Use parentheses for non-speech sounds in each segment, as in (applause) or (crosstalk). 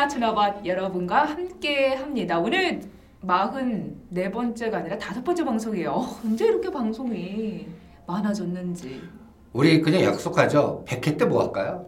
안녕하십니까 준어벗 여러분과 함께 합니다 오늘 44번째가 아니라 다섯 번째 방송이에요 어, 언제 이렇게 방송이 많아졌는지 우리 그냥 약속하죠. 100회 때 뭐 할까요?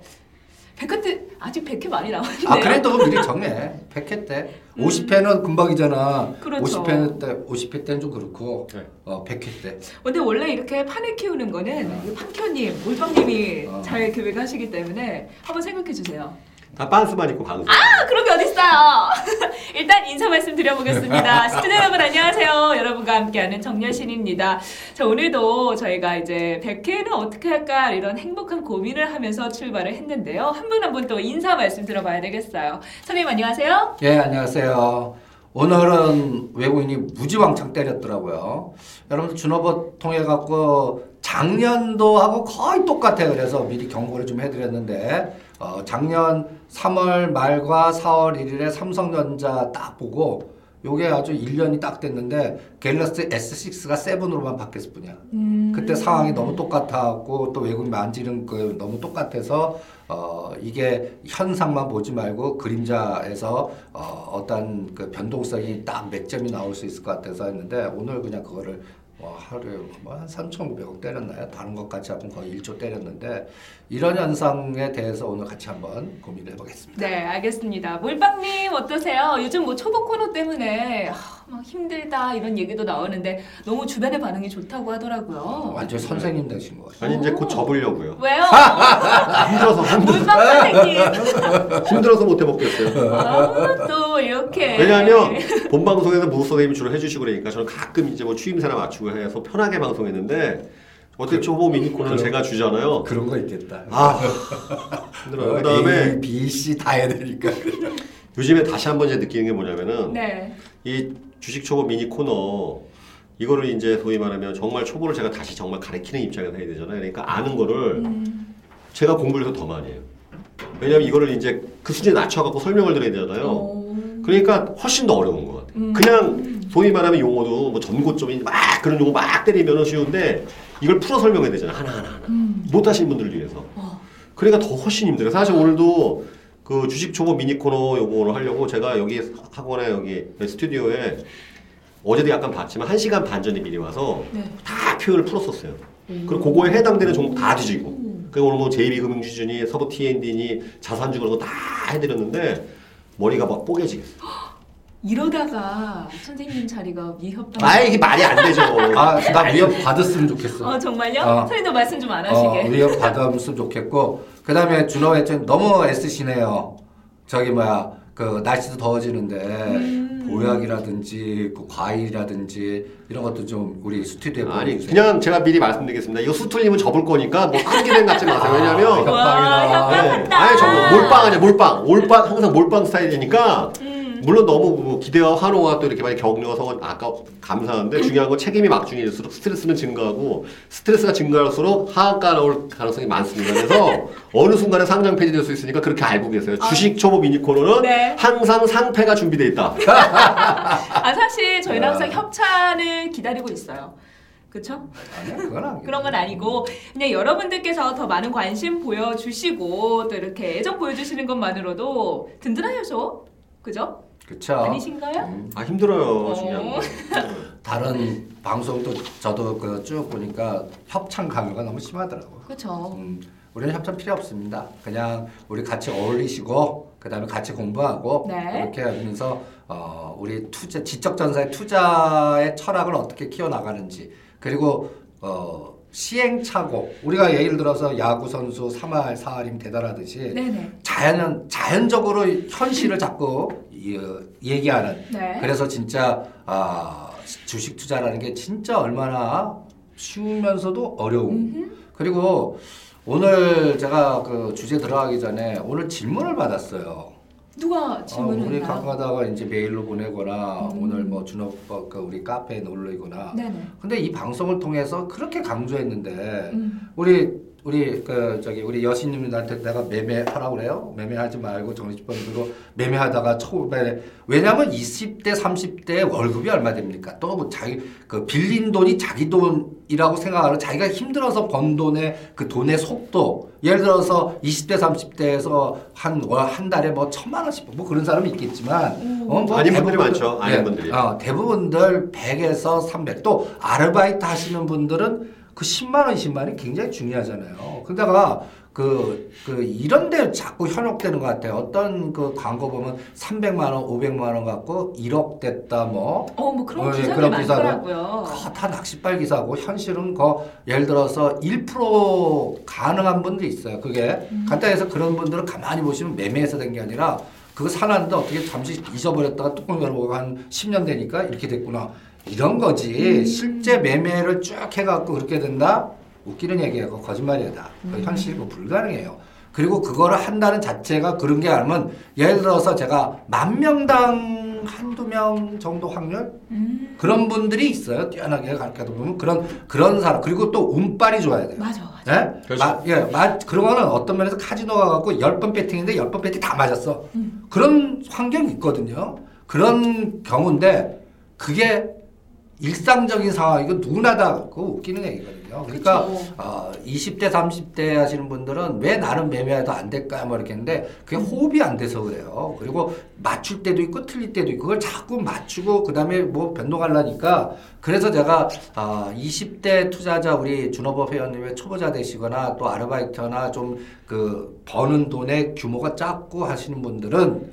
100회 때 아직 100회 많이 남았는데요 아 그래도 미리 정해. 100회 때. 50회는 금방이잖아. 음. 그렇죠. 50회 때 50회 때는 좀 그렇고. 네. 어 100회 때. 근데 원래 이렇게 판을 키우는 거는 이 판켜님, 몰빵님이 어. 잘 계획하시기 때문에 한번 생각해 주세요 다 빤스만 입고 방송. 아, 그런 게 어딨어요. (laughs) 일단 인사 말씀 드려보겠습니다. (laughs) 시청자 여러분 안녕하세요. 여러분과 함께하는 정여신입니다. 자, 오늘도 저희가 이제 100회는 어떻게 할까 이런 행복한 고민을 하면서 출발을 했는데요. 한 분 한 분 또 인사 말씀 들어봐야 되겠어요. 선생님 안녕하세요. 예 안녕하세요. 오늘은 외국인이 무지왕창 때렸더라고요. 여러분들 준호버 통해 갖고 작년도 하고 거의 똑같아요. 그래서 미리 경고를 좀 해드렸는데 어, 작년 3월 말과 4월 1일에 삼성전자 딱 보고 요게 아주 1년이 딱 됐는데 갤럭시 S6가 7으로만 바뀌었을 뿐이야. 그때 상황이 너무 똑같았고 또 외국인 만지는 그 너무 똑같아서 어 이게 현상만 보지 말고 그림자에서 어 어떤 그 변동성이 딱 몇 점이 나올 수 있을 것 같아서 했는데 오늘 그냥 그거를 뭐 하루에 뭐한 3,900억 때렸나요? 다른 것 같이 하면 거의 1조 때렸는데 이런 현상에 대해서 오늘 같이 한번 고민해 보겠습니다. 네, 알겠습니다. 몰빵님 어떠세요? 요즘 뭐 초보 코너 때문에 하, 막 힘들다 이런 얘기도 나오는데 너무 주변의 반응이 좋다고 하더라고요. 완전 선생님 되신 것 같아요. 아니 이제 곧 접으려고요. 왜요? (laughs) 힘들어서 힘들- 몰빵 선생님. 힘들어서 못 해먹겠어요. 아, 또 이렇게. 왜냐하면 (laughs) 본 방송에서 무수 선생님이 주로 해주시고 그러니까 저는 가끔 이제 뭐 취임새나 맞추고 해서 편하게 방송했는데 어떻게 초보 미니코는 제가 주잖아요. 그런 거 있겠다. 아 힘들어요. 그다음에 A, B, C 다 해야 되니까. 요즘에 다시 한번 이제 느끼는 게 뭐냐면은 네. 이 주식 초보 미니 코너 이거를 이제 소위 말하면 정말 초보를 제가 다시 정말 가르치는 입장에서 해야 되잖아요. 그러니까 아는 거를 음. 제가 공부를 해서 더 많이 해요. 왜냐면 이거를 이제 그 수준에 낮춰갖고 설명을 드려야 되잖아요. 오. 그러니까 훨씬 더 어려운 것 같아요. 음. 그냥 소위 말하면 용어도 뭐 전고점이 막 그런 용어 막 때리면 쉬운데 이걸 풀어 설명해야 되잖아요. 하나하나. 하나. 음. 못하시는 분들을 위해서. 어. 그러니까 더 훨씬 힘들어요. 사실 오늘도 그 주식 초보 미니 코너 요거를 하려고 제가 여기 학원에 여기 스튜디오에 어제도 약간 봤지만 한 시간 반 전에 미리 와서 네. 다 표현을 풀었었어요. 그리고 그거에 해당되는 종목 다 뒤지고. 음. 그리고 오늘 뭐 JB금융 시즌이 서부 T&D니 자산주 그런 거 다 해드렸는데 머리가 막 뽀개지겠어. 이러다가 선생님 자리가 위협받. 아 이게 말이 안 되죠. 아, 나 위협 받았으면 좋겠어. 어 정말요? 어. 선생님도 말씀 좀안 어, 하시게. 위협 받았으면 좋겠고. 그 다음에 준호 회장 너무 애쓰시네요. 저기 뭐야, 그 날씨도 더워지는데, 음. 보약이라든지, 그 과일이라든지, 이런 것도 좀 우리 스튜디오에 아니 보여주세요. 그냥 제가 미리 말씀드리겠습니다. 이거 수틀리면 접을 거니까 뭐 큰 기대 갖지 마세요. 왜냐면 아, 협박이다. 와, 네. 협박한다. 아니 정말 몰빵 아니야 몰빵 몰빵 항상 몰빵 스타일이니까 음. 물론 너무 뭐 기대와 환호가 또 이렇게 많이 격려가 서고 아까 감사한데 중요한 건 책임이 막중일수록 스트레스는 증가하고 스트레스가 증가할수록 하한가 나올 가능성이 많습니다. 그래서 (laughs) 어느 순간에 상장 폐지될 수 있으니까 그렇게 알고 계세요. 주식 초보 미니 코너는 네. 항상 상패가 준비돼 있다. 아 사실 저희는 야. 항상 협찬을 기다리고 있어요. 그렇죠? 아니야, 그건 아니야. 그런 건 아니고 그냥 여러분들께서 더 많은 관심 보여주시고 또 이렇게 애정 보여주시는 것만으로도 든든하죠. 그죠? 그쵸. 아니신가요? 음, 아 힘들어요 어. 중요한 거. (laughs) 다른 방송도 저도 그 쭉 보니까 협찬 강요가 너무 심하더라고요. 그렇죠. 음, 우리는 협찬 필요 없습니다. 그냥 우리 같이 어울리시고 그다음에 같이 공부하고 네. 이렇게 하면서 어, 우리 투자 지적 전사의 투자의 철학을 어떻게 키워 나가는지 그리고 어, 시행착오 우리가 예를 들어서 야구 선수 3할 4할이면 대단하듯이 네네. 자연 자연적으로 현실을 자꾸 이, 어, 얘기하는 네. 그래서 진짜 아, 주식 투자라는 게 진짜 얼마나 쉬우면서도 어려움. 음흠. 그리고 오늘 제가 그 주제 들어가기 전에 오늘 질문을 받았어요. 누가 어, 질문을 우리 했나요? 가끔가다가 이제 메일로 보내거나 음. 오늘 뭐 준업 그 우리 카페에 놀러이거나 네네. 근데 이 방송을 통해서 그렇게 강조했는데 음. 우리 우리 그 저기 우리 여신님들한테 내가 매매하라고 그래요? 매매하지 말고 정리집번으로 매매하다가 처음에 왜냐면 20대 30대 월급이 얼마 됩니까? 또그 자기 그 빌린 돈이 자기 돈이라고 생각하는 자기가 힘들어서 번 돈의 그 돈의 속도 예를 들어서 20대 30대에서 한월한 달에 뭐 천만 원씩 뭐 그런 사람이 있겠지만 어, 뭐 아닌 분들이 대부분- 많죠. 아닌 예, 분들이. 어, 대부분들 100에서 300. 또 아르바이트 하시는 분들은 그 10만 원, 20만 원이 굉장히 중요하잖아요. 근데가 그, 그, 이런 데 자꾸 현혹되는 것 같아요. 어떤 그 광고 보면 300만 원, 500만 원 갖고 1억 됐다 뭐. 어, 뭐 그런 어, 예, 기사들이 그런 기사들. 많더라고요. 그거 다 낚싯발 기사고 현실은 그 예를 들어서 1% 가능한 분도 있어요. 그게 간단히 해서 그런 분들은 가만히 보시면 매매해서 된 게 아니라 그거 사놨는데 어떻게 잠시 잊어버렸다가 뚜껑 열어보고 한 10년 되니까 이렇게 됐구나. 이런 거지. 실제 매매를 쭉 해갖고 그렇게 된다? 웃기는 얘기야. 그거 거짓말이야. 다. 그거 현실이고 불가능해요. 그리고 그거를 한다는 자체가 그런 게 아니면 예를 들어서 제가 만 명당 한두 명 정도 확률? 음. 그런 분들이 있어요. 뛰어나게 가르쳐 보면 그런 그런 사람 그리고 또 운빨이 좋아야 돼요. 맞아, 맞아. 예? 그렇죠. 마, 예, 마, 그런 거는 어떤 면에서 카지노 가갖고 열 번 배팅인데 열 번 배팅 다 맞았어. 음. 그런 환경이 있거든요. 그런 경우인데 그게 일상적인 상황 이거 누구나 다 그거 웃기는 얘기거든요. 그러니까 그쵸. 어, 20대 30대 하시는 분들은 왜 나는 매매해도 안 될까 뭐 이렇게 했는데 그게 음. 호흡이 안 돼서 그래요. 그리고 맞출 때도 있고 틀릴 때도 있고 그걸 자꾸 맞추고 그다음에 뭐 변동하려니까 그래서 제가 아 20대 투자자 우리 준호법 회원님의 초보자 되시거나 또 아르바이트나 좀 그 버는 돈의 규모가 작고 하시는 분들은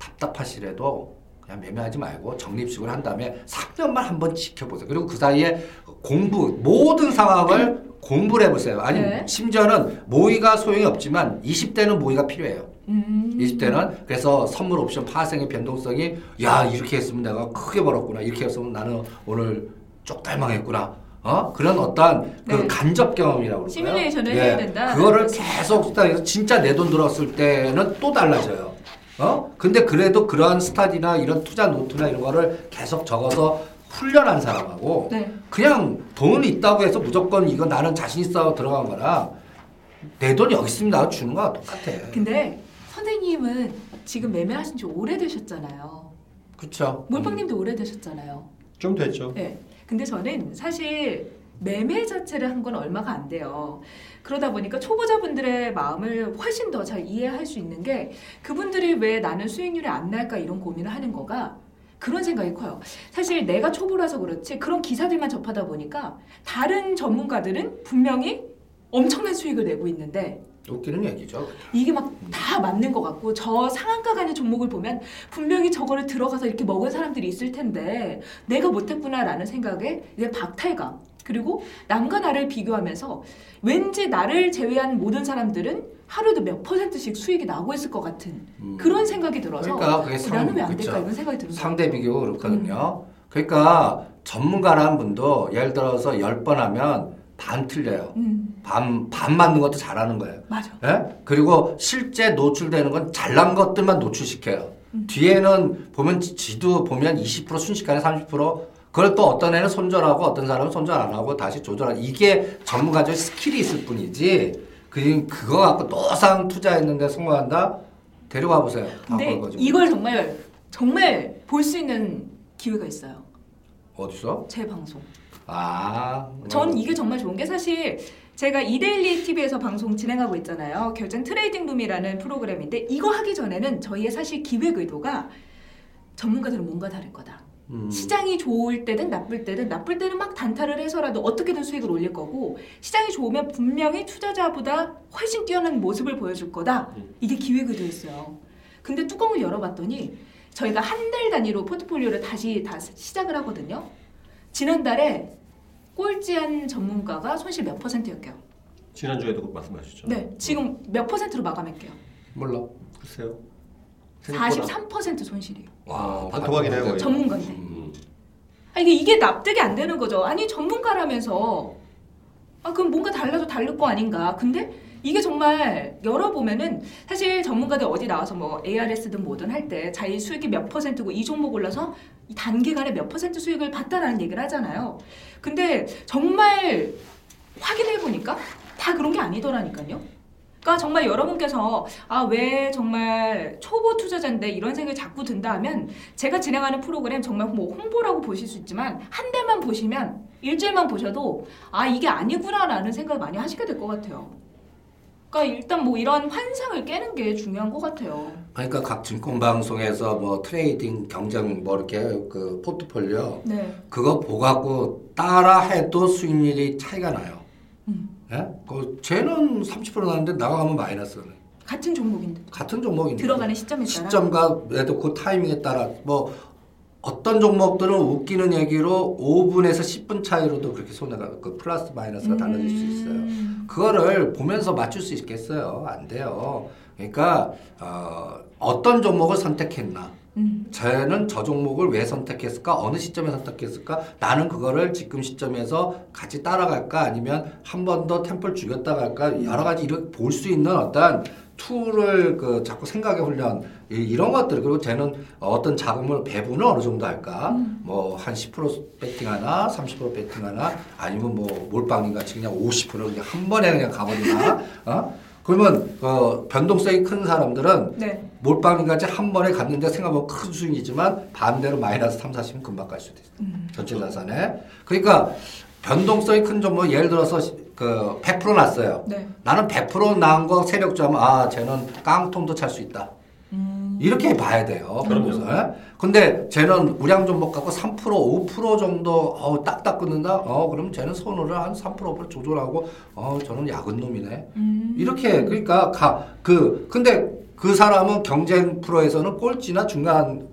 답답하시래도 그냥 매매하지 말고 적립식을 한 다음에 3년만 한번 지켜보세요. 그리고 그 사이에 공부 모든 상황을 공부를 해보세요. 아니 네. 심지어는 모의가 소용이 없지만 20대는 모의가 필요해요. 음. 20대는 그래서 선물 옵션 파생의 변동성이 야 이렇게 했으면 내가 크게 벌었구나 이렇게 했으면 나는 오늘 쪽달망했구나 어 그런 어떤 그 네. 간접 경험이라고 그럴까요? 시뮬레이션을 예. 해야 된다. 그거를 계속 스타일에서 진짜 내 돈 들었을 때는 또 달라져요. 어 근데 그래도 그런 스타디나 이런 투자 노트나 이런 거를 계속 적어서 훈련한 사람하고 네. 그냥 돈이 있다고 해서 무조건 이거 나는 자신 있어 들어간 거나 내돈 여기 있습니다 주는 거랑 똑같아. 근데 선생님은 지금 매매하신 지 오래되셨잖아요. 그렇죠. 몰빵님도 오래되셨잖아요. 좀 됐죠. 네. 근데 저는 사실 매매 자체를 한 건 얼마가 안 돼요. 그러다 보니까 초보자분들의 마음을 훨씬 더 잘 이해할 수 있는 게 그분들이 왜 나는 수익률이 안 날까 이런 고민을 하는 거가 그런 생각이 커요. 사실 내가 초보라서 그렇지 그런 기사들만 접하다 보니까 다른 전문가들은 분명히 엄청난 수익을 내고 있는데 웃기는 얘기죠. 이게 막 다 맞는 것 같고 저 상한가 가는 종목을 보면 분명히 저거를 들어가서 이렇게 먹은 사람들이 있을 텐데 내가 못했구나라는 생각에 이제 박탈감 그리고 남과 나를 비교하면서 왠지 나를 제외한 모든 사람들은 하루도 몇 퍼센트씩 수익이 나고 있을 것 같은 음. 그런 생각이 들어서 그러니까 그게 상- 나는 왜 안 될까. 이런 생각이 드는 상대. 비교가 그렇거든요. 그러니까 전문가라는 분도 예를 들어서 10번 하면 반 틀려요. 음 반, 반 맞는 것도 잘하는 거예요. 맞아. 예? 그리고 실제 노출되는 건 잘난 것들만 노출시켜요. 뒤에는 보면 지- 지도 보면 20% 순식간에 30% 그걸 또 어떤 애는 손절하고 어떤 사람은 손절 안 하고 다시 조절하고 이게 전문가적 스킬이 있을 뿐이지 그 그거 갖고 노상 투자했는데 성공한다 데려가 보세요. 다 근데. 이걸 정말 정말 볼 수 있는 기회가 있어요. 어디서? 제 방송. 아. 전 이게 정말 좋은 게 사실 제가 이데일리 TV에서 방송 진행하고 있잖아요. 결정 trading room이라는 프로그램인데 이거 하기 전에는 저희의 사실 기획 의도가 전문가들은 뭔가 다를 거다. 음. 시장이 좋을 때든 나쁠 때든 나쁠 때는 막 단타를 해서라도 어떻게든 수익을 올릴 거고 시장이 좋으면 분명히 투자자보다 훨씬 뛰어난 모습을 보여줄 거다. 이게 기획 의도였어요. 근데 뚜껑을 열어봤더니 저희가 한 달 단위로 포트폴리오를 다시 다 시작을 하거든요. 지난달에 꼴찌한 전문가가 손실 몇 퍼센트였게요? 지난주에도 그 말씀하셨죠. 네, 지금 몇 퍼센트로 마감할게요? 몰라. 글쎄요. 생각보다- 43% 손실이에요. 와, 반토막이네요, 거의. 전문가인데. 음. 아, 이게 이게 납득이 안 되는 거죠. 아니 전문가라면서 아 그럼 뭔가 달라도 다를 거 아닌가. 근데 이게 정말 열어보면은 사실 전문가들 어디 나와서 뭐 ARS든 뭐든 할 때 자기 수익이 몇 퍼센트고 이 종목 올라서 이 단기간에 몇 퍼센트 수익을 봤다라는 얘기를 하잖아요. 근데 정말 확인해 보니까 다 그런 게 아니더라니까요. 그러니까 정말 여러분께서 아 왜 정말 초보 투자자인데 이런 생각이 자꾸 든다 하면 제가 진행하는 프로그램 정말 뭐 홍보라고 보실 수 있지만 한 대만 보시면 일주일만 보셔도 아 이게 아니구나라는 생각을 많이 하시게 될 것 같아요. 그러니까 일단 뭐 이런 환상을 깨는 게 중요한 것 같아요. 그러니까 각 증권 방송에서 뭐 trading 경쟁 뭐 이렇게 그 포트폴리오 네. 그거 보갖고 따라 해도 수익률이 차이가 나요. 음. 예? 그 쟤는 30% 나는데 나가면 마이너스는 같은 종목인데 같은 종목인데 들어가는 시점에 따라 시점과 얘도 그 타이밍에 따라 뭐 어떤 종목들은 웃기는 얘기로 5분에서 10분 차이로도 그렇게 손해가 그 플러스 마이너스가 달라질 수 있어요. 음. 그거를 보면서 맞출 수 있겠어요? 안 돼요. 그러니까 어, 어떤 종목을 선택했나? 음. 쟤는 저 종목을 왜 선택했을까? 어느 시점에 선택했을까? 나는 그거를 지금 시점에서 같이 따라갈까? 아니면 한 번 더 템포를 죽였다 갈까? 여러 가지 이렇게 볼 수 있는 어떤 tool을 그 자꾸 생각의 훈련 이- 이런 것들 그리고 쟤는 어떤 자금을 배분을 어느 정도 할까? 뭐 한 10% 배팅하나 30% 배팅하나 아니면 뭐 몰빵인 같이 그냥 50% 그냥 한 번에 그냥 가버리나? 어? 그러면 어, 변동성이 큰 사람들은 네. 몰빵인같이 한 번에 갔는데 생각보다 큰 수익이지만 반대로 마이너스 3, 40은 금방 갈 수도 있어요. 음. 전체 자산에. 그러니까 변동성이 큰 종목 예를 들어서 그 100% 났어요. 네. 나는 100% 나은 거 세력주 하면 아 쟤는 깡통도 찰 수 있다. 음. 이렇게 봐야 돼요. 그럼요. 그래서. 예? 근데 쟤는 우량 종목 갖고 3% 5% 정도 어, 딱딱 끊는다. 어 그럼 쟤는 손으로 한 3% 5% 조절하고 어 저는 야근 놈이네. 음. 이렇게 그러니까 가 그 근데 그 사람은 경쟁 프로에서는 꼴찌나 중간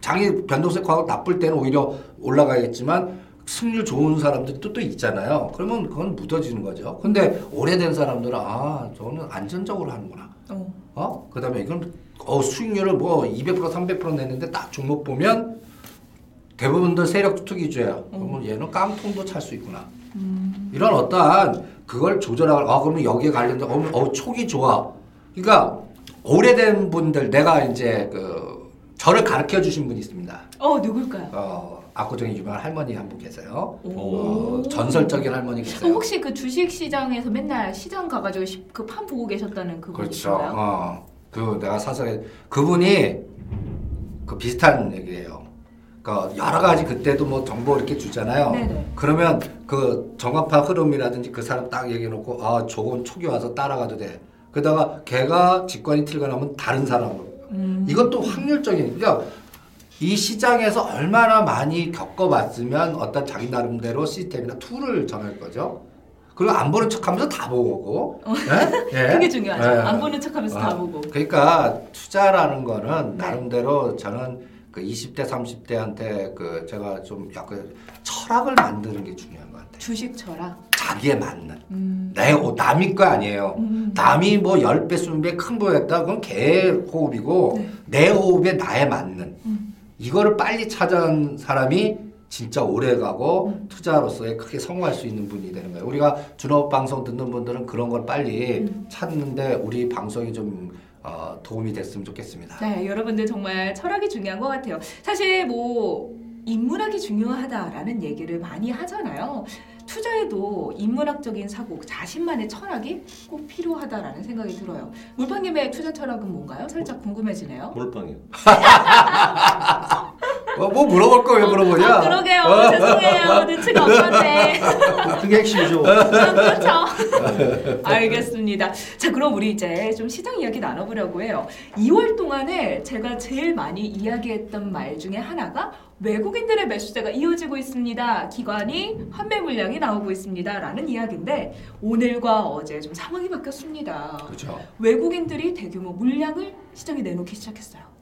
장이 변동성 과거 나쁠 때는 오히려 올라가겠지만 승률 좋은 사람들이 또, 또 있잖아요. 그러면 그건 묻어지는 거죠. 근데 오래된 사람들은 아 저는 안전적으로 하는구나. 어. 어? 그 다음에 이건 어 수익률을 뭐 200% 300% 냈는데 딱 종목 보면 대부분들 세력 투기주예요. 그러면 얘는 깡통도 찰 수 있구나. 음. 이런 어떠한 그걸 조절하고 아 그러면 여기에 관련된 어, 어 촉이 좋아. 그러니까 오래된 분들 내가 이제 그 저를 가르쳐 주신 분이 있습니다. 어 누굴까요? 어 압구정에 유명한 할머니 한 분 계세요. 오. 어, 전설적인 할머니 어, 계세요. 혹시 그 주식 시장에서 맨날 시장 가가지고 그 판 보고 계셨다는 그렇죠. 그분이신가요? 어, 그 내가 사설에 그분이 그 비슷한 얘기예요. 그러니까 여러 가지 그때도 뭐 정보 이렇게 주잖아요. 네네. 그러면 그 정합한 흐름이라든지 그 사람 딱 얘기해놓고 아 저건 촉이 와서 따라가도 돼. 그러다가 걔가 직관이 틀리고 나면 다른 사람으로. 음. 이것도 확률적인. 그러니까 이 시장에서 얼마나 많이 겪어봤으면 어떤 자기 나름대로 시스템이나 tool을 정할 거죠. 그리고 안 보는 척하면서 다 보고. 예? (laughs) 예? 그게 중요하죠. 예. 안 보는 척하면서 다 아, 보고. 그러니까 투자라는 거는 네. 나름대로 저는 그 20대 30대한테 그 제가 좀 약간 철학을 만드는 게 중요한 것 같아요. 주식 철학. 자기에 맞는. 음. 내 호- 남이 거 아니에요. 음. 남이 뭐 10배, 20배 큰 거였다. 그건 걔 호흡이고 네. 내 호흡에 나에 맞는. 음. 이거를 빨리 찾은 사람이 진짜 오래 가고 음. 투자로서의 크게 성공할 수 있는 분이 되는 거예요. 우리가 준업 방송 듣는 분들은 그런 걸 빨리 음. 찾는데 우리 방송이 좀 어, 도움이 됐으면 좋겠습니다. 네, 여러분들 정말 철학이 중요한 것 같아요. 사실 뭐 인문학이 중요하다라는 얘기를 많이 하잖아요. 투자에도 인문학적인 사고, 자신만의 철학이 꼭 필요하다라는 생각이 들어요. 물방님의 투자 철학은 뭔가요? 살짝 궁금해지네요. 몰빵이요. (laughs) 어, 뭐 물어볼 거 왜 물어보냐? 아, 그러게요. 죄송해요. 눈치가 없었네. 그게 핵심이죠. 그렇죠. 알겠습니다. 자, 그럼 우리 이제 좀 시장 이야기 나눠보려고 해요. 2월 동안에 제가 제일 많이 이야기했던 말 중에 하나가 외국인들의 매수세가 이어지고 있습니다. 기관이 환매 물량이 나오고 있습니다. 라는 이야기인데 오늘과 어제 좀 상황이 바뀌었습니다. 그렇죠. 외국인들이 대규모 물량을 시장에 내놓기 시작했어요.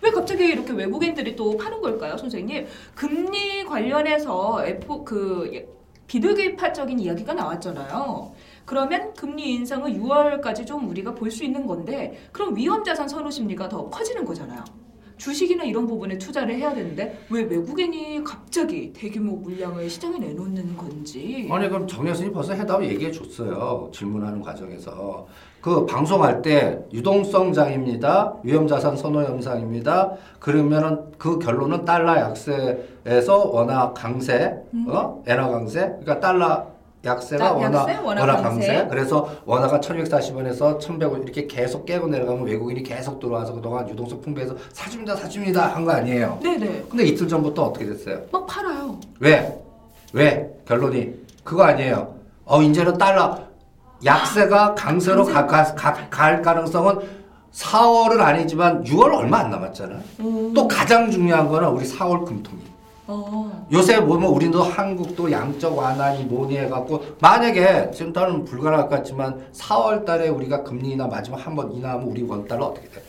왜 갑자기 이렇게 외국인들이 또 파는 걸까요, 선생님? 금리 관련해서 F 그 예, 비둘기파적인 이야기가 나왔잖아요. 그러면 금리 인상은 6월까지 좀 우리가 볼 수 있는 건데 그럼 위험 자산 선호 심리가 더 커지는 거잖아요. 주식이나 이런 부분에 투자를 해야 되는데 왜 외국인이 갑자기 대규모 물량을 시장에 내놓는 건지. 아니 그럼 정 교수님 벌써 해답을 얘기해 줬어요. 질문하는 과정에서 그 방송할 때 유동성 장입니다. 위험자산 선호 현상입니다. 그러면은 그 결론은 달러 약세에서 원화 강세, 어? 엔화 강세. 그러니까 달러 약세가 나- 원화, 약세, 원화 원화 강세. 강세. 그래서 원화가 1240원에서 1100원 이렇게 계속 깨고 내려가면 외국인이 계속 들어와서 그동안 유동성 풍부해서 사줍니다, 사줍니다 한 거 아니에요. 네네. 근데 이틀 전부터 어떻게 됐어요? 막 팔아요. 왜? 왜? 결론이 그거 아니에요. 어 이제는 달러 약세가 강세로 가, 가, 가, 갈 가능성은 4월은 아니지만 6월 얼마 안 남았잖아. 오. 또 가장 중요한 거는 우리 4월 금통이. 어. 요새 보면 우리도 한국도 양적 완화니 뭐니 해갖고 만약에 지금 다는 불가능할 것 같지만 4월 달에 우리가 금리 인하 마지막 한 번 인하하면 우리 원 달러 어떻게 돼?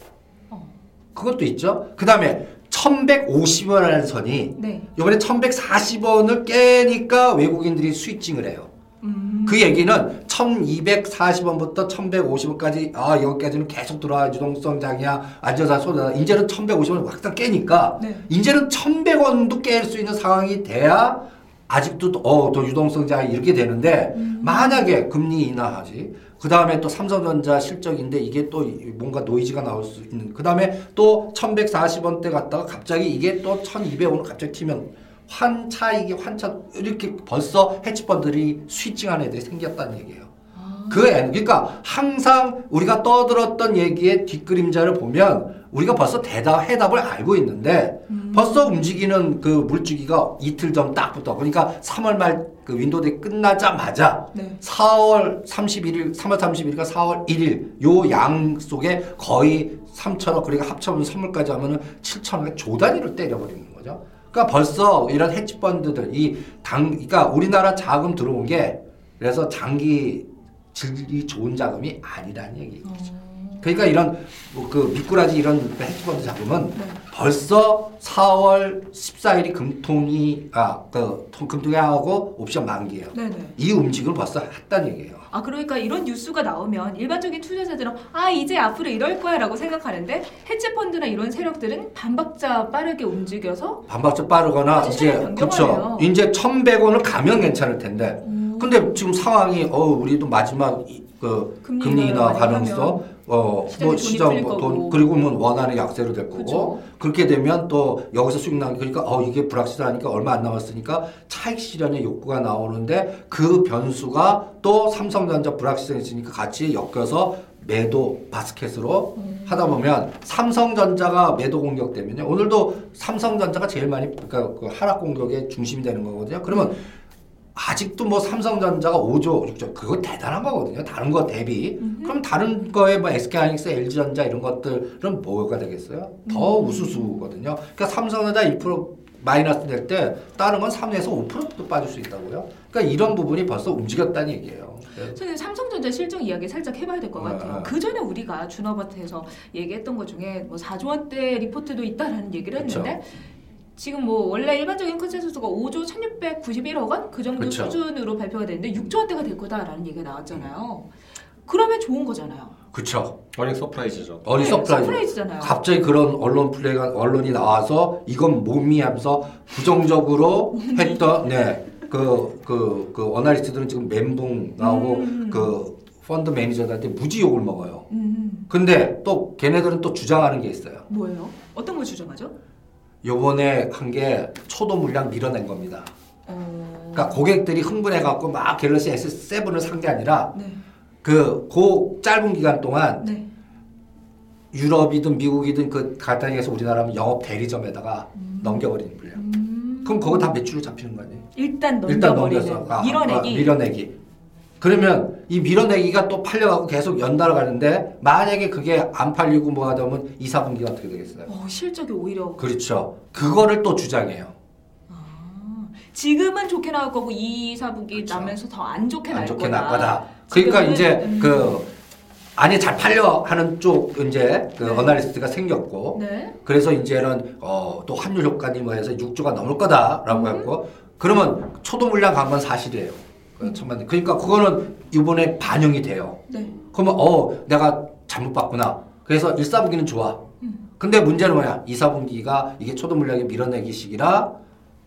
어. 그것도 있죠. 그 다음에 1150원이라는 선이 네. 이번에 1140원을 깨니까 외국인들이 스위칭을 해요. 음. 그 얘기는 1240원부터 1150원까지 아 여기까지는 계속 들어와 유동성 장이야 안전사 쏟아 이제는 1150원 확딱 깨니까 네. 이제는 1100원도 깰 수 있는 상황이 돼야 아직도 어또 유동성장 이렇게 되는데 음. 만약에 금리 인하하지 그 다음에 또 삼성전자 실적인데 이게 또 뭔가 노이즈가 나올 수 있는 그 다음에 또 1140원대 갔다가 갑자기 이게 또 1200원을 갑자기 튀면 환차 이게 환차 이렇게 벌써 헤지펀드들이 스위칭한 애들이 생겼다는 얘기예요. 그 애, 그러니까 항상 우리가 떠들었던 얘기의 뒷그림자를 보면 우리가 벌써 대답 해답을 알고 있는데 벌써 움직이는 그 물주기가 이틀 전딱 붙어. 그러니까 3월 말 그 윈도우데이 끝나자마자 네. 4월 31일, 3월 31일과 4월 1일 요 양 속에 거의 3천억 그러니까 합쳐면 선물까지 하면은 7천억의 조 단위로 때려버리는 거죠. 그러니까 벌써 이런 헤지펀드들 이 당 그러니까 우리나라 자금 들어온 게 그래서 장기 질이 좋은 자금이 아니라는 얘기죠. 그러니까 이런 뭐그 미꾸라지 이런 헤지펀드 자금은 네. 벌써 4월 14일이 금통이 아그 금통이 하고 옵션 만기예요. 네네. 이 움직임을 벌써 했다는 얘기예요. 아 그러니까 이런 뉴스가 나오면 일반적인 투자자들은 아 이제 앞으로 이럴 거야라고 생각하는데 헤지펀드나 이런 세력들은 반박자 빠르게 움직여서 반박자 빠르거나 이제 그렇죠. 이제 1,100원을 가면 괜찮을 텐데. 음. 근데 지금 상황이 어 우리도 마지막 이- 그 금리 인하 가능성 어뭐 시장 풀릴 뭐 거고. 돈 그리고 뭐 원화는 약세로 될 거고 그쵸. 그렇게 되면 또 여기서 수익 나기 그러니까 어 이게 불확실하니까 얼마 안 남았으니까 차익 실현의 욕구가 나오는데 그 변수가 또 삼성전자 불확실성이 있으니까 같이 엮여서 매도 바스켓으로 음. 하다 보면 삼성전자가 매도 공격 되면요 오늘도 삼성전자가 제일 많이 그러니까 그 하락 공격의 중심이 되는 거거든요 그러면 아직도 뭐 삼성전자가 5조, 6조 그거 대단한 거거든요. 다른 거 대비. 그럼 다른 거에 뭐 SK하이닉스, LG전자 이런 것들은 뭐가 되겠어요? 더 우수수거든요. 그러니까 삼성전자 1% 마이너스 될 때 다른 건 3에서 5%도 빠질 수 있다고요. 그러니까 이런 부분이 벌써 움직였다는 얘기예요. 네. 선생님 삼성전자 실적 이야기 살짝 해봐야 될 것 같아요. 아. 그 전에 우리가 준어버트에서 얘기했던 것 중에 뭐 4조 원대 리포트도 있다라는 얘기를 그쵸. 했는데 지금 뭐 원래 일반적인 consensus가 5조 1,691억 원 그 정도 그쵸. 수준으로 발표가 됐는데 6조 원대가 될 거다라는 얘기가 나왔잖아요. 그러면 좋은 거잖아요. 그쵸. earning surprise죠. 어리 네, surprise. surprise잖아요. 갑자기 그런 언론 플레이가 언론이 나와서 이건 몸이 하면서 부정적으로 했던 네 그 그 그 애널리스트들은 지금 멘붕 나오고 음. 그 펀드 매니저들한테 무지 욕을 먹어요. 음, 근데 또 걔네들은 또 주장하는 게 있어요. 뭐예요? 어떤 걸 주장하죠? 요번에 한 게 초도 물량 밀어낸 겁니다. 어... 그러니까 고객들이 흥분해갖고 막 갤럭시 S7을 산 게 아니라 네, 그고 짧은 기간 동안 네. 유럽이든 미국이든 그 간단히해서 우리나라면 영업 대리점에다가 넘겨버리는 물량. 음, 그럼 그거 다 매출로 잡히는 거 아니에요? 일단 일단 넘겨버리는 넘겨서 아, 밀어내기. 아, 밀어내기. 그러면 이 밀어내기가 또 팔려가고 계속 연달아 가는데 만약에 그게 안 팔리고 뭐 하다 보면 2, 4분기가 어떻게 되겠어요? 어, 실적이 오히려 그렇죠. 그거를 또 주장해요. 아, 지금은 좋게 나올 거고 2, 4분기 그쵸. 나면서 더 안 좋게 안 나올 좋게 거다. 날 거다. 그러니까 지금은, 이제 음. 그 아니 잘 팔려 하는 쪽 이제 그 네. 어나리스트가 생겼고 네. 그래서 이제는 어, 또 환율 효과니 뭐 해서 6조가 넘을 거다라고 음. 했고 그러면 초도 물량 간 건 사실이에요. 그 천만 그러니까 그거는 이번에 반영이 돼요. 네. 그러면 어 내가 잘못 봤구나. 그래서 일사분기는 좋아. 음. 근데 문제는 뭐야? 2, 4분기가 이게 초도 물량이 밀어내기 시기라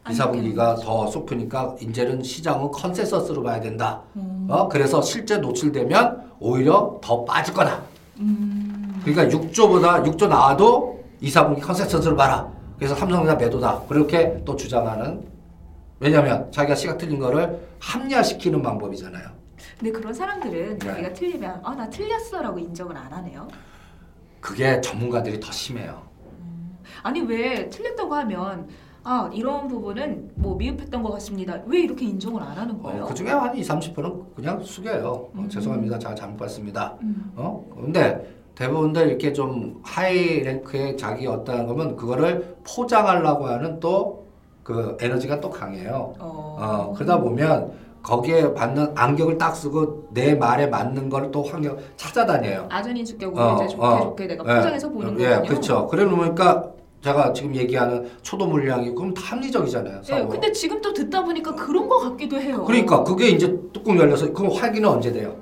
2, 안 4분기가 더 쏟으니까 이제는 시장은 consensus로 봐야 된다. 음. 어? 그래서 실제 노출되면 오히려 더 빠질 거다. 음. 그러니까 6조보다 6조 나와도 2, 4분기 consensus를 봐라. 그래서 삼성전자 매도다. 그렇게 또 주장하는 왜냐면 자기가 시각 틀린 거를 합리화시키는 방법이잖아요. 근데 그런 사람들은 네. 자기가 틀리면 아 나 틀렸어라고 인정을 안 하네요. 그게 전문가들이 더 심해요. 아니 왜 틀렸다고 하면 아 이런 부분은 뭐 미흡했던 것 같습니다. 왜 이렇게 인정을 안 하는 거예요? 어, 그 중에 한 2, 30%는 그냥 숙여요. 어, 음. 죄송합니다. 제가 잘못 봤습니다. 음. 어? 근데 대부분들 이렇게 좀 하이 랭크의 자기 어떠한 거면 그거를 포장하려고 하는 또 그 에너지가 또 강해요. 어. 어, 그러다 보면 거기에 맞는 안경을 딱 쓰고 내 말에 맞는 걸 또 환경 찾아다녀요. 아전인 수격으로 어, 이제 좋게 어. 좋게 내가 예, 포장해서 보는 예, 거군요. 그렇죠. 그래 놓으니까 제가 지금 얘기하는 초도 물량이 그럼 다 합리적이잖아요. 예. 근데 지금 또 듣다 보니까 그런 것 같기도 해요. 그러니까 그게 이제 뚜껑 열려서 그럼 활기는 언제 돼요?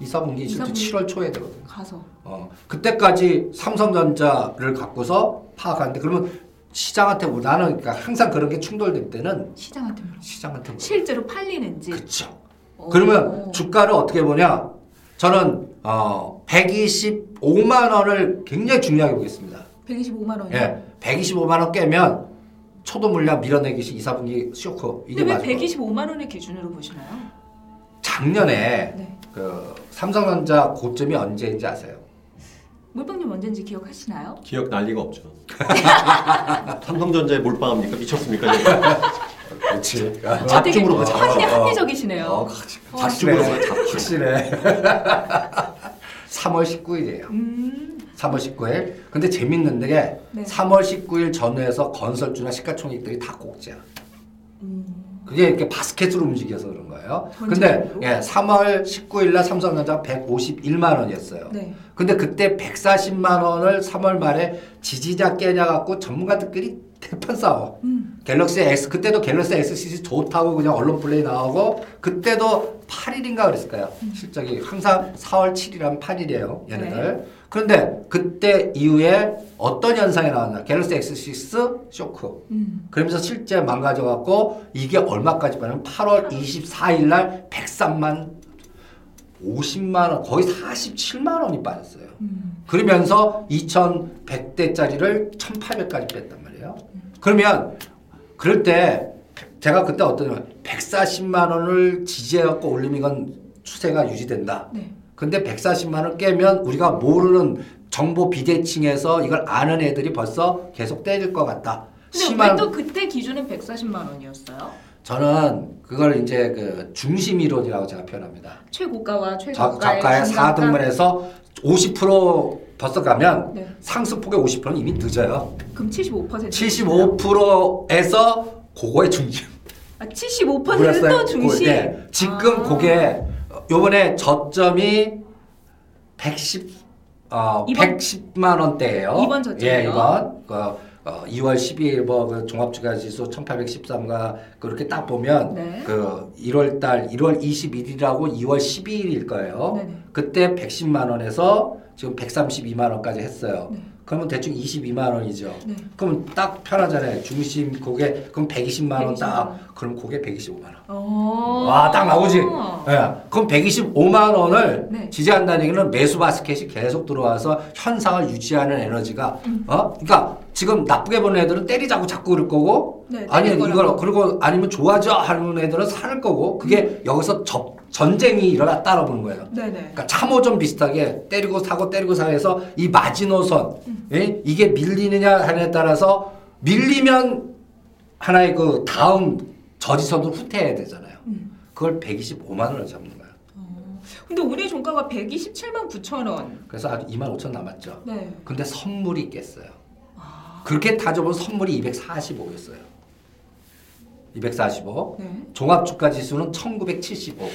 2, 4분기 이, 실제 사분기. 7월 초에 되거든요. 가서 어, 그때까지 삼성전자를 갖고서 파악하는데 그러면 시장한테 뭐 나는 그러니까 항상 그런 게 충돌될 때는 시장한테 물어. 시장한테 물어요. 실제로 팔리는지. 그렇죠. 어. 그러면 주가를 어떻게 보냐? 저는 어 125만 원을 굉장히 중요하게 보겠습니다. 125만 원이요. 예, 125만 원 깨면 초도 물량 밀어내기 시 2, 4분기 쇼크 이게 근데 왜 맞을 거예요. 125만 원을 기준으로 보시나요? 작년에 네. 그 삼성전자 고점이 언제인지 아세요? 물방님 언제인지 기억하시나요? 기억 날 리가 없죠. (laughs) 삼성전자에 몰빵합니까? 미쳤습니까? 그렇지. 아, 되게 잡중으로 그 잡아. 합리, 어, 합리적이시네요. 어, 어, 확실해. 진짜. 확실해. 3월 19일이에요. 음, 3월 19일. 근데 재밌는 게 네. 3월 19일 전후에서 건설주나 시가총액들이 다 꼭지야. 음, 그게 이렇게 바스켓으로 움직여서 그런 거예요. 근데 전체적으로? 예, 3월 19일 날 삼성전자 151만 원이었어요. 네. 근데 그때 140만 원을 3월 말에 지지자 깨냐 갖고 전문가들끼리 대판 싸워. 음, 갤럭시 S 그때도 갤럭시 S 시리즈 좋다고 그냥 언론 플레이 나오고 그때도 8일인가 그랬을 거예요. 실적이 항상 4월 7일하면 8일이에요. 얘네들. 그런데 그때 이후에 어떤 현상이 나왔냐? 갤럭시 S6 쇼크. 음. 그러면서 실제 망가져 갖고 이게 얼마까지 빠냐면 8월 24일 날 103만 50만 원 거의 47만 원이 빠졌어요. 음. 그러면서 2,100대짜리를 1,800까지 뺐단 말이에요. 그러면 그럴 때 제가 그때 어떤 140만 원을 지지해갖고 올리면 이건 추세가 유지된다. 네. 근데 140만 원 깨면 우리가 모르는 정보 비대칭에서 이걸 아는 애들이 벌써 계속 때릴 것 같다. 근데 심한 왜또 그때 기준은 140만 원이었어요? 저는 그걸 이제 그 중심 이론이라고 제가 표현합니다. 최고가와 저, 최고가의 저가의 중간가? 4등분해서 50% 벌써 가면 네. 상승폭의 50%는 이미 늦어요. 그럼 75%. 75%에서 그거의 중심. 아, 75%는 그랬어요. 또 중심. 그, 네. 지금 아. 그게 요번에 저점이 110 어, 이번- 110만 원대예요. 이번 저점이요? 예, 이번 그 어, 2월 12일 뭐그 종합주가 지수 1813가 그렇게 딱 보면 네. 그 1월 달 1월 21일하고 2월 12일일 거예요. 네네. 그때 110만 원에서 지금 132만 원까지 했어요. 네. 그러면 대충 22만 원이죠. 네. 그럼 딱 편하잖아요. 중심 고개 그럼 120만 원 120만 딱. 원. 그럼 고개 125만 원. 어. 와, 딱 나오지? 예. 그럼 125만 원을 네. 지지한다는 얘기는 매수 바스켓이 계속 들어와서 현상을 유지하는 에너지가, 음. 어? 그러니까 지금 나쁘게 보는 애들은 때리자고 자꾸 그럴 거고, 네, 아니, 이걸. 그리고 아니면 좋아져 하는 애들은 살 거고, 그게 여기서 접, 전쟁이 일어났다라 보는 거예요. 네네. 그러니까 참호전 비슷하게 때리고 사고 때리고 사해서 이 마지노선 음. 예? 이게 밀리느냐 하느냐에 따라서 밀리면 하나의 그 다음 저지선으로 후퇴해야 되잖아요. 음. 그걸 125만 원을 잡는 거예요. 어. 근데 오늘 종가가 127만 9천 원. 그래서 아직 2만 5천 남았죠. 네. 근데 선물이 깼어요. 아. 그렇게 따져보면 선물이 245였어요. 245. 네. 종합주가 지수는 1975.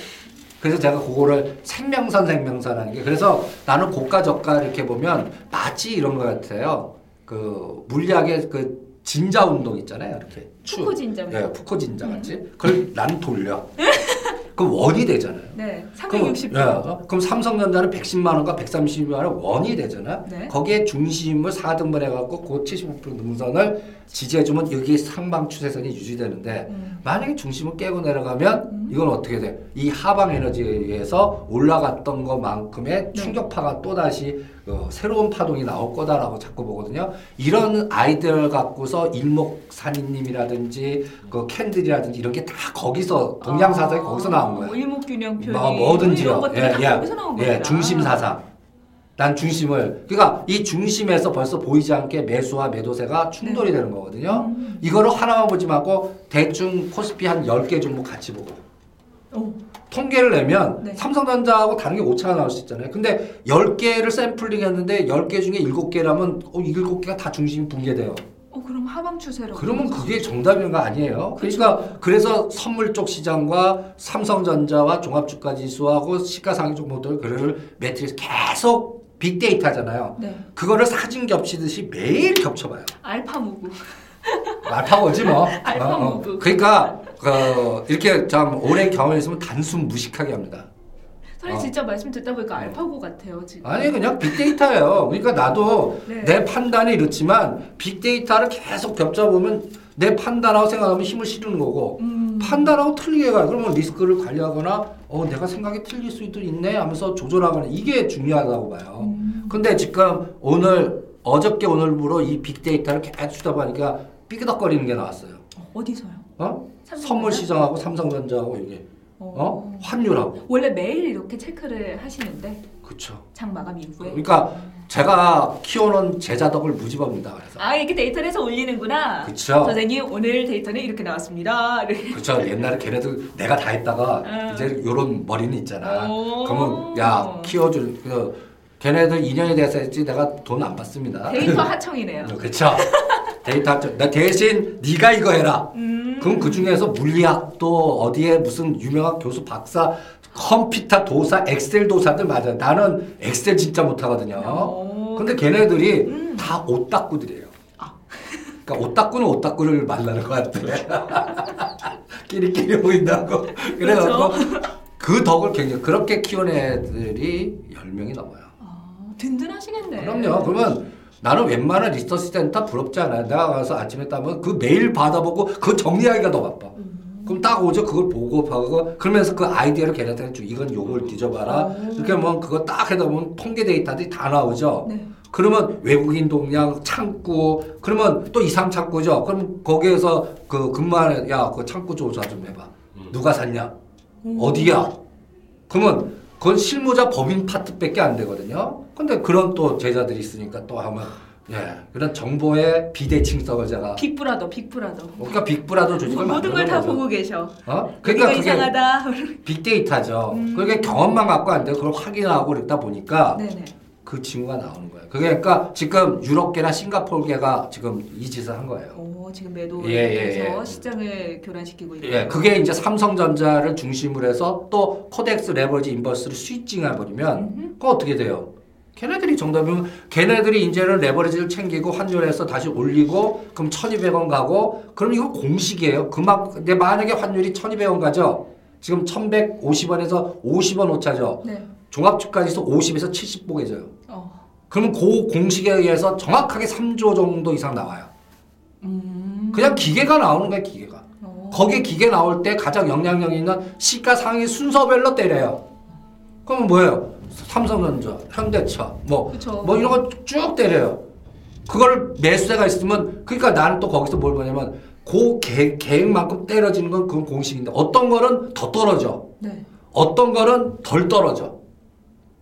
그래서 제가 그거를 생명선 생명선하는 게 그래서 나는 고가 저가 이렇게 보면 마치 이런 것 같아요. 그 물리학의 그 진자 운동 있잖아요. 이렇게 추. 푸코 진짜. 예, 푸코 진자 같이. 그걸 나는 돌려. (laughs) 그럼 원이 되잖아요. 네. 그럼, 360도. 예, 어? 그럼 삼성전자는 110만 원과 130만 원 원이 되잖아. 네. 거기에 중심을 4등분 해갖고 그 75% 능선을 지지해주면 여기 상방 추세선이 유지되는데 음. 만약에 중심을 깨고 내려가면 이건 어떻게 돼? 이 하방 에너지에 의해서 올라갔던 것만큼의 충격파가 또 다시 어, 새로운 파동이 나올 거다라고 자꾸 보거든요. 이런 아이디어를 갖고서 일목산인님이라든지 그 캔들이라든지 이런 게 다 거기서 동양 사상이 거기서 나온 거야. 뭐 일목균형표니 뭐 뭐든지요. 예, 거구나. 중심 사상. 난 중심을 그러니까 이 중심에서 벌써 보이지 않게 매수와 매도세가 충돌이 되는 거거든요. 음. 이거를 하나만 보지 말고 대충 코스피 한 10개 종목 같이 보고 오. 통계를 내면 네. 삼성전자하고 다른 게 오차가 나올 수 있잖아요. 근데 10개를 샘플링 했는데 10개 중에 7개라면 어, 7개가 다 중심이 붕괴돼요. 어 그럼 하방 추세로. 그러면 그게 정답인 거 아니에요? 그러니까 그래서 선물 쪽 시장과 삼성전자와 종합주가지수하고 시가상위 종목들 그를 매트리스 계속 빅데이터잖아요. 네. 그거를 사진 겹치듯이 매일 겹쳐봐요. 알파 무브. 알파고지 뭐. (laughs) 알파 어, 어. 그러니까 그 이렇게 참 오랜 경험이 있으면 단순 무식하게 합니다. 선생님 어. 진짜 말씀 듣다 보니까 알파고 같아요 지금. 아니 그냥 빅데이터예요. 그러니까 나도 네. 내 판단이 이렇지만 빅데이터를 계속 겹쳐보면 내 판단하고 생각하면 힘을 실는 거고 음. 판단하고 틀리게 가요. 그러면 리스크를 관리하거나 어 내가 생각이 틀릴 수도 있네 하면서 조절하거나 이게 중요하다고 봐요. 음. 근데 지금 오늘 어저께 오늘부로 이 빅데이터를 계속 주다 보니까 삐그덕거리는 게 나왔어요. 어디서요? 어? 삼성전자? 선물 시장하고 삼성전자하고 이게 어? 환율하고 원래 매일 이렇게 체크를 하시는데 그쵸. 장 마감 이후에. 그러니까 제가 키워놓은 제자 덕을 무집합니다. 그래서 아 이렇게 데이터를 해서 올리는구나. 그쵸. 선생님 오늘 데이터는 이렇게 나왔습니다. 이렇게. (laughs) 그쵸. 옛날에 걔네들 내가 다 했다가 음. 이제 요런 머리는 있잖아. 오. 그러면 야 키워줄 그 걔네들 2년이 돼서 했지 내가 돈 안 받습니다. 데이터 (laughs) 하청이네요. 그쵸. 데이터. 나 대신 네가 이거 해라. 음. 그럼 그 중에서 물리학도 어디에 무슨 유명한 교수 박사 컴퓨터 도사 엑셀 도사들 맞아. 나는 엑셀 진짜 못하거든요. 오. 근데 걔네들이 음. 다 오따꾸들이에요. 그러니까 오따꾸는 오따꾸를 만나는 것 같아. (laughs) 끼리끼리 보인다고. 그래갖고 그 덕을 굉장히 그렇게 키운 애들이 10명이 넘어요. 아, 든든하시겠네. 그럼요. 그러면 나는 웬만한 리서치 센터 부럽지 않아요. 내가 가서 아침에 따면 그 매일 받아보고 그 정리하기가 더 바빠. 음. 그럼 딱 오죠. 그걸 보고 하고 그러면서 그 아이디어를 걔네한테 주 이건 요걸 뒤져봐라. 오. 이렇게 하면 그거 딱 해다 보면 통계 데이터들이 다 나오죠. 네. 그러면 외국인 동향 창구 그러면 또 이상 창구죠. 그럼 거기에서 그 근무하는 야그 창구 조사 좀 해봐. 누가 샀냐? 어디야? 그러면 그건 실무자 법인 파트밖에 안 되거든요. 근데 그런 또 제자들이 있으니까 또 하면 예 그런 정보의 비대칭성을 제가 빅브라더, 빅브라더. 그러니까 빅브라더 조직을 모든 걸 다. 보고 계셔. 어? 그러니까 그게 이상하다. 빅데이터죠. 음. 그러니까 경험만 갖고 안 돼. 그걸 확인하고 그러다 보니까 네네. 그 징후가 나오는 거예요. 그러니까 지금 유럽계나 싱가포르계가 지금 이 짓을 한 거예요. 오 지금 매도해서 예, 예, 예. 시장을 교란시키고 있는. 예, 그게 이제 삼성전자를 중심으로 해서 또 KODEX 레버리지 인버스를 스위칭해 버리면 그거 어떻게 돼요? 걔네들이 정답이면 걔네들이 이제는 레버리지를 챙기고 환율에서 다시 올리고 그럼 1200원 가고 그럼 이거 공식이에요. 그만 근데 만약에 환율이 1200원 가죠. 지금 1150원에서 50원 오차죠. 네. 종합주가지수 50에서 70 보게져요. 어. 그러면 그 공식에 의해서 정확하게 3조 정도 이상 나와요. 음. 그냥 기계가 나오는 거야, 기계가. 어. 거기에 기계 나올 때 가장 영향력 있는 시가 상위 순서별로 때려요. 그러면 뭐예요? 삼성전자, 현대차, 뭐, 그쵸. 뭐 이런 거 쭉 때려요. 그걸 매수세가 있으면, 그러니까 나는 또 거기서 뭘 보냐면, 그 계, 계획 만큼 때려지는 건 그건 공식인데, 어떤 거는 더 떨어져. 네. 어떤 거는 덜 떨어져.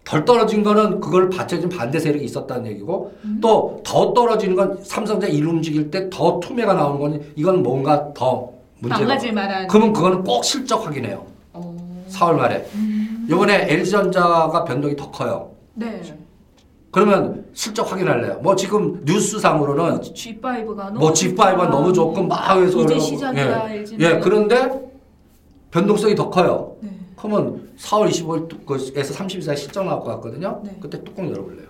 덜 떨어진 거는 그걸 받쳐준 반대 세력이 있었다는 얘기고 음. 또더 떨어지는 건 삼성전자 일 움직일 때 더 투매가 나오는 건 이건 뭔가 더 문제가 망가질 만한. 그러면 그거는 꼭 실적 확인해요. 어. 4월 말에. 음. 이번에 LG전자가 변동이 더 커요. 네. 그러면 실적 확인할래요. 뭐 지금 뉴스상으로는 G5가 너무 뭐 G5가 너무 좋고 막 해서 이제. 시작이야 예. LG는. 예, 그런데 변동성이 더 커요. 네. 그러면 4월 25일에서 30일 사이 실적 나올 것 같거든요. 네. 그때 뚜껑 열어볼래요.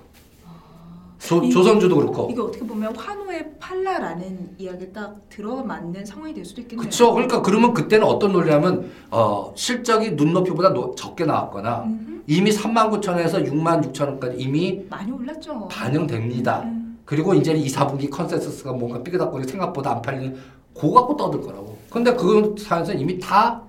조, 이- 조선주도 그렇고. 이게 어떻게 보면 환호에 팔라라는 이야기 딱 들어맞는 상황이 될 수도 있겠네요. 그쵸. 그러니까 그러면 그때는 어떤 논리냐면 어, 실적이 눈높이보다 노- 적게 나왔거나 음흠. 이미 3만 9천원에서 6만 6천 원까지 이미 많이 올랐죠. 반영됩니다. 음. 그리고 이제 2, 4분기 컨센서스가 뭔가 삐그덕거리 생각보다 안 팔리는 그거 갖고 떠들 거라고. 근데 그 사연에서 이미 다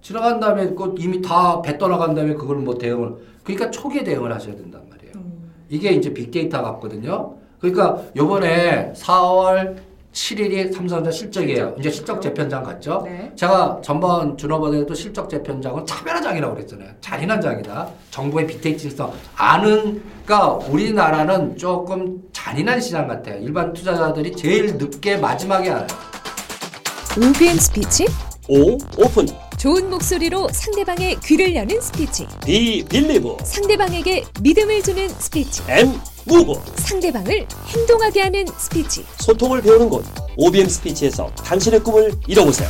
지나간 다음에 그 이미 다 배 떠나간 다음에 그걸 뭐 대응을 그러니까 초기에 대응을 하셔야 된단 말이에요. 음. 이게 이제 빅데이터 같거든요. 그러니까 요번에 4월 7일이 삼성전자 실적이에요. 이제 실적 재편장 갔죠. 네. 제가 전번 준업원에도 실적 재편장은 차별화 장이라고 그랬잖아요. 잔인한 장이다. 정부의 빅데이터성 아는 그러니까 우리나라는 조금 잔인한 시장 같아요. 일반 투자자들이 제일 늦게 마지막에 알아요. OBM 스피치? O. open 좋은 목소리로 상대방의 귀를 여는 스피치. B. believe 상대방에게 믿음을 주는 스피치. M. move 상대방을 행동하게 하는 스피치. 소통을 배우는 곳 OBM 스피치에서 당신의 꿈을 이뤄보세요.